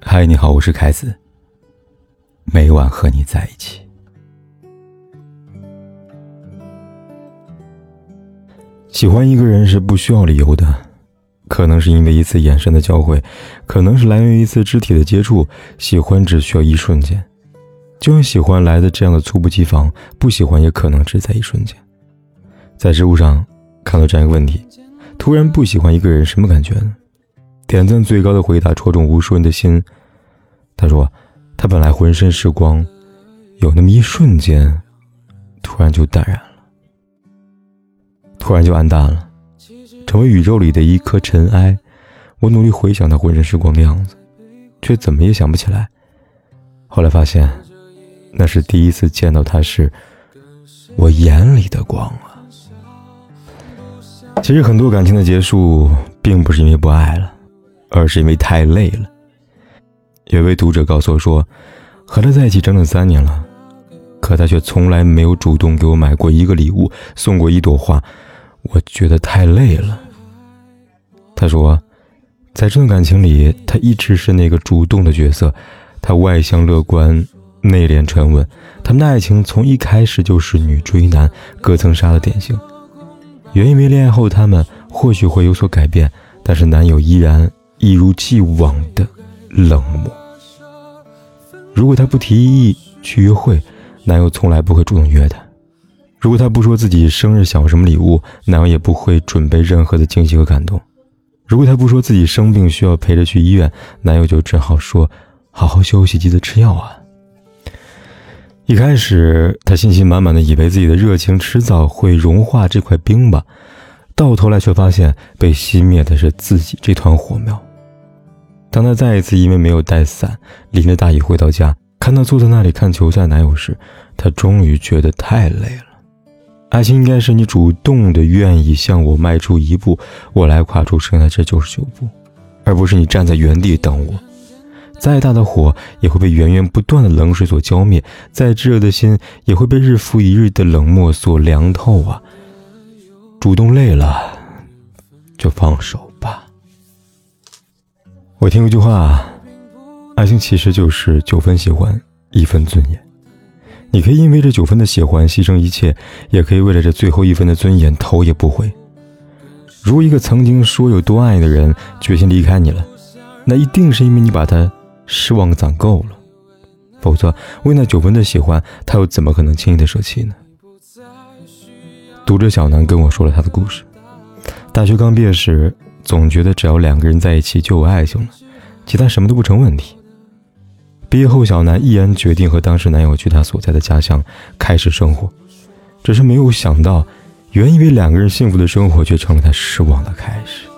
嗨，你好，我是凯子。每晚和你在一起。喜欢一个人是不需要理由的，可能是因为一次眼神的交汇，可能是来源于一次肢体的接触。喜欢只需要一瞬间，就像喜欢来的这样的猝不及防，不喜欢也可能只在一瞬间。在知乎上看到这样一个问题：突然不喜欢一个人，什么感觉呢？点赞最高的回答戳中无数人的心。他说：“他本来浑身是光，有那么一瞬间，突然就淡然了，突然就暗淡了，成为宇宙里的一颗尘埃。我努力回想他浑身是光的样子，却怎么也想不起来。后来发现，那是第一次见到他时，我眼里的光啊。其实很多感情的结束，并不是因为不爱了。”而是因为太累了。有位读者告诉我说，和他在一起整整三年了，可他却从来没有主动给我买过一个礼物，送过一朵花。我觉得太累了。他说，在这段感情里，他一直是那个主动的角色。他外向乐观、内敛沉稳，他们的爱情从一开始就是女追男、隔层纱的典型。原以为恋爱后他们或许会有所改变，但是男友依然。一如既往的冷漠。如果他不提议去约会，男友从来不会主动约她；如果他不说自己生日想要什么礼物，男友也不会准备任何的惊喜和感动；如果他不说自己生病需要陪着去医院，男友就只好说：“好好休息，记得吃药啊。”一开始，他信心满满的以为自己的热情迟早会融化这块冰吧，到头来却发现被熄灭的是自己这团火苗。当他再一次因为没有带伞，淋着大雨回到家，看到坐在那里看球赛男友时，他终于觉得太累了。爱情应该是你主动的愿意向我迈出一步，我来跨出剩下这九十九步，而不是你站在原地等我。再大的火也会被源源不断的冷水所浇灭，再炙热的心也会被日复一日的冷漠所凉透啊！主动累了，就放手。我听过一句话，爱情其实就是九分喜欢，一分尊严。你可以因为这九分的喜欢牺牲一切，也可以为了这最后一分的尊严头也不回。如果一个曾经说有多爱你的人决心离开你了，那一定是因为你把他失望攒够了，否则为那九分的喜欢，他又怎么可能轻易的舍弃呢？读者小南跟我说了他的故事，大学刚毕业时。总觉得只要两个人在一起就有爱情了，其他什么都不成问题。毕业后，小南毅然决定和当时男友去他所在的家乡开始生活，只是没有想到，原以为两个人幸福的生活，却成了他失望的开始。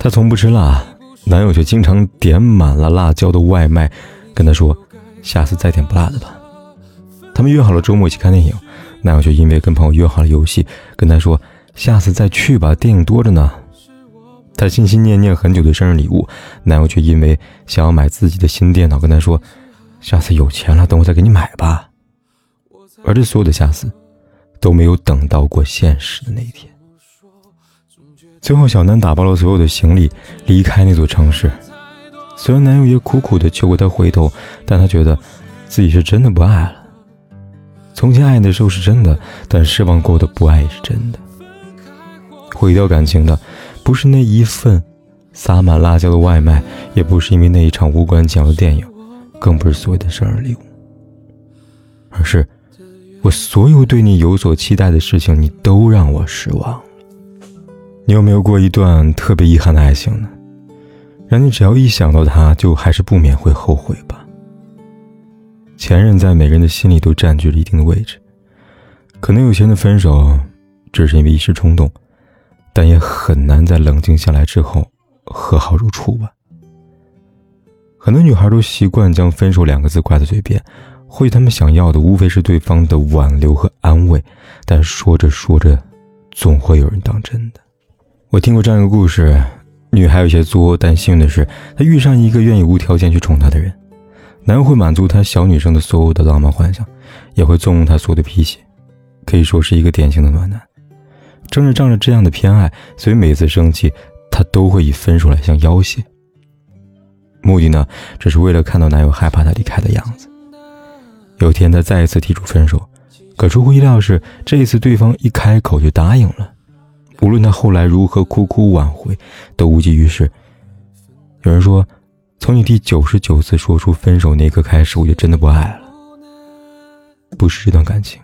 他从不吃辣，男友却经常点满了辣椒的外卖，跟他说：“下次再点不辣的吧。”他们约好了周末一起看电影，男友却因为跟朋友约好了游戏，跟他说：“下次再去吧，电影多着呢。”她心心念念很久的生日礼物，男友却因为想要买自己的新电脑，跟她说：“下次有钱了，等我再给你买吧。”而这所有的下次，都没有等到过现实的那一天。最后，小南打包了所有的行李，离开那座城市。虽然男友也苦苦的求过她回头，但她觉得自己是真的不爱了。从前爱的时候是真的，但失望过的不爱也是真的。毁掉感情的。不是那一份撒满辣椒的外卖，也不是因为那一场无关紧要的电影，更不是所谓的生日礼物，而是我所有对你有所期待的事情，你都让我失望。你有没有过一段特别遗憾的爱情呢？让你只要一想到他，就还是不免会后悔吧？前任在每个人的心里都占据了一定的位置，可能有些人的分手，只是因为一时冲动。但也很难在冷静下来之后和好如初吧。很多女孩都习惯将“分手”两个字挂在嘴边，或许她们想要的无非是对方的挽留和安慰，但说着说着，总会有人当真的。我听过这样一个故事：女孩有些作，但幸运的是，她遇上一个愿意无条件去宠她的人。男人会满足她小女生的所有的浪漫幻想，也会纵容她所有的脾气，可以说是一个典型的暖男。正是仗着这样的偏爱，所以每次生气，他都会以分手来相要挟。目的呢，只是为了看到男友害怕她离开的样子。有天，她再一次提出分手，可出乎意料的是，这一次对方一开口就答应了。无论她后来如何苦苦挽回，都无济于事。有人说，从你第九十九次说出分手那刻开始，我就真的不爱了。不是这段感情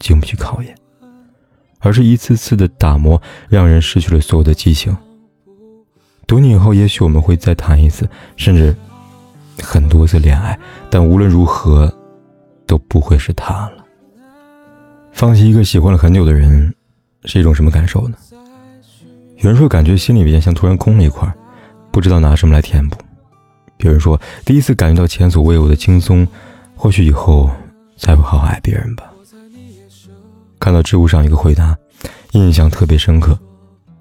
经不起考验，而是一次次的打磨，让人失去了所有的激情。读你以后，也许我们会再谈一次，甚至很多次恋爱，但无论如何，都不会是他了。放弃一个喜欢了很久的人，是一种什么感受呢？有人说，感觉心里边像突然空了一块，不知道拿什么来填补。有人说，第一次感觉到前所未有的轻松，或许以后才会好好爱别人吧。看到知乎上一个回答，印象特别深刻。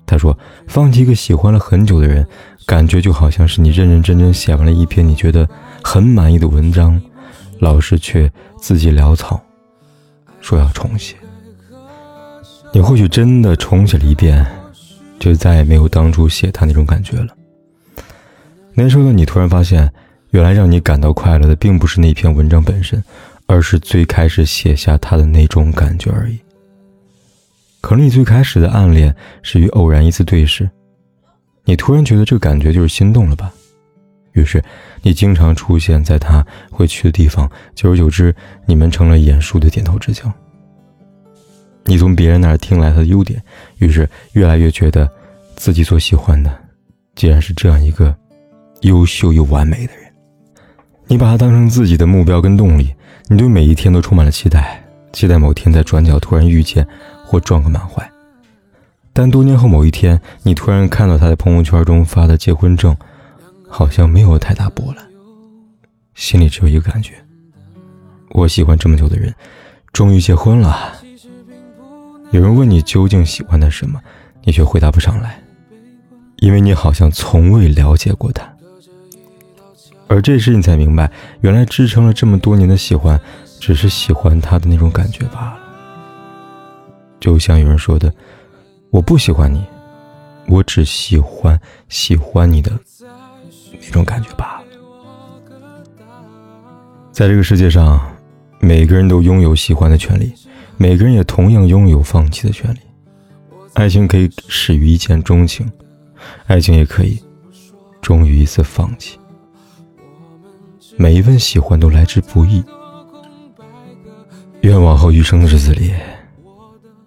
他说：“放弃一个喜欢了很久的人，感觉就好像是你认认真真写完了一篇你觉得很满意的文章，老师却字迹潦草，说要重写。你或许真的重写了一遍，就再也没有当初写他那种感觉了。那时候的你突然发现，原来让你感到快乐的，并不是那篇文章本身，而是最开始写下他的那种感觉而已。”可能你最开始的暗恋是与偶然一次对视，你突然觉得这感觉就是心动了吧？于是你经常出现在他会去的地方，久而久之，你们成了眼熟的点头之交。你从别人那儿听来他的优点，于是越来越觉得自己所喜欢的，竟然是这样一个优秀又完美的人。你把他当成自己的目标跟动力，你对每一天都充满了期待，期待某天在转角突然遇见。或撞个满怀，但多年后某一天，你突然看到他在朋友圈中发的结婚证，好像没有太大波澜，心里只有一个感觉：我喜欢这么久的人，终于结婚了。有人问你究竟喜欢他什么，你却回答不上来，因为你好像从未了解过他。而这时你才明白，原来支撑了这么多年的喜欢，只是喜欢他的那种感觉罢了。就像有人说的，我不喜欢你，我只喜欢喜欢你的那种感觉罢了。在这个世界上，每个人都拥有喜欢的权利，每个人也同样拥有放弃的权利。爱情可以始于一见钟情，爱情也可以终于一次放弃。每一份喜欢都来之不易，愿往后余生的日子里。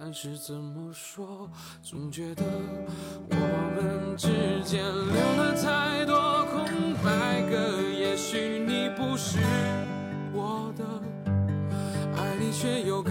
但是怎么说，总觉得我们之间留了太多空。白格，也许你不是我的，爱你却又该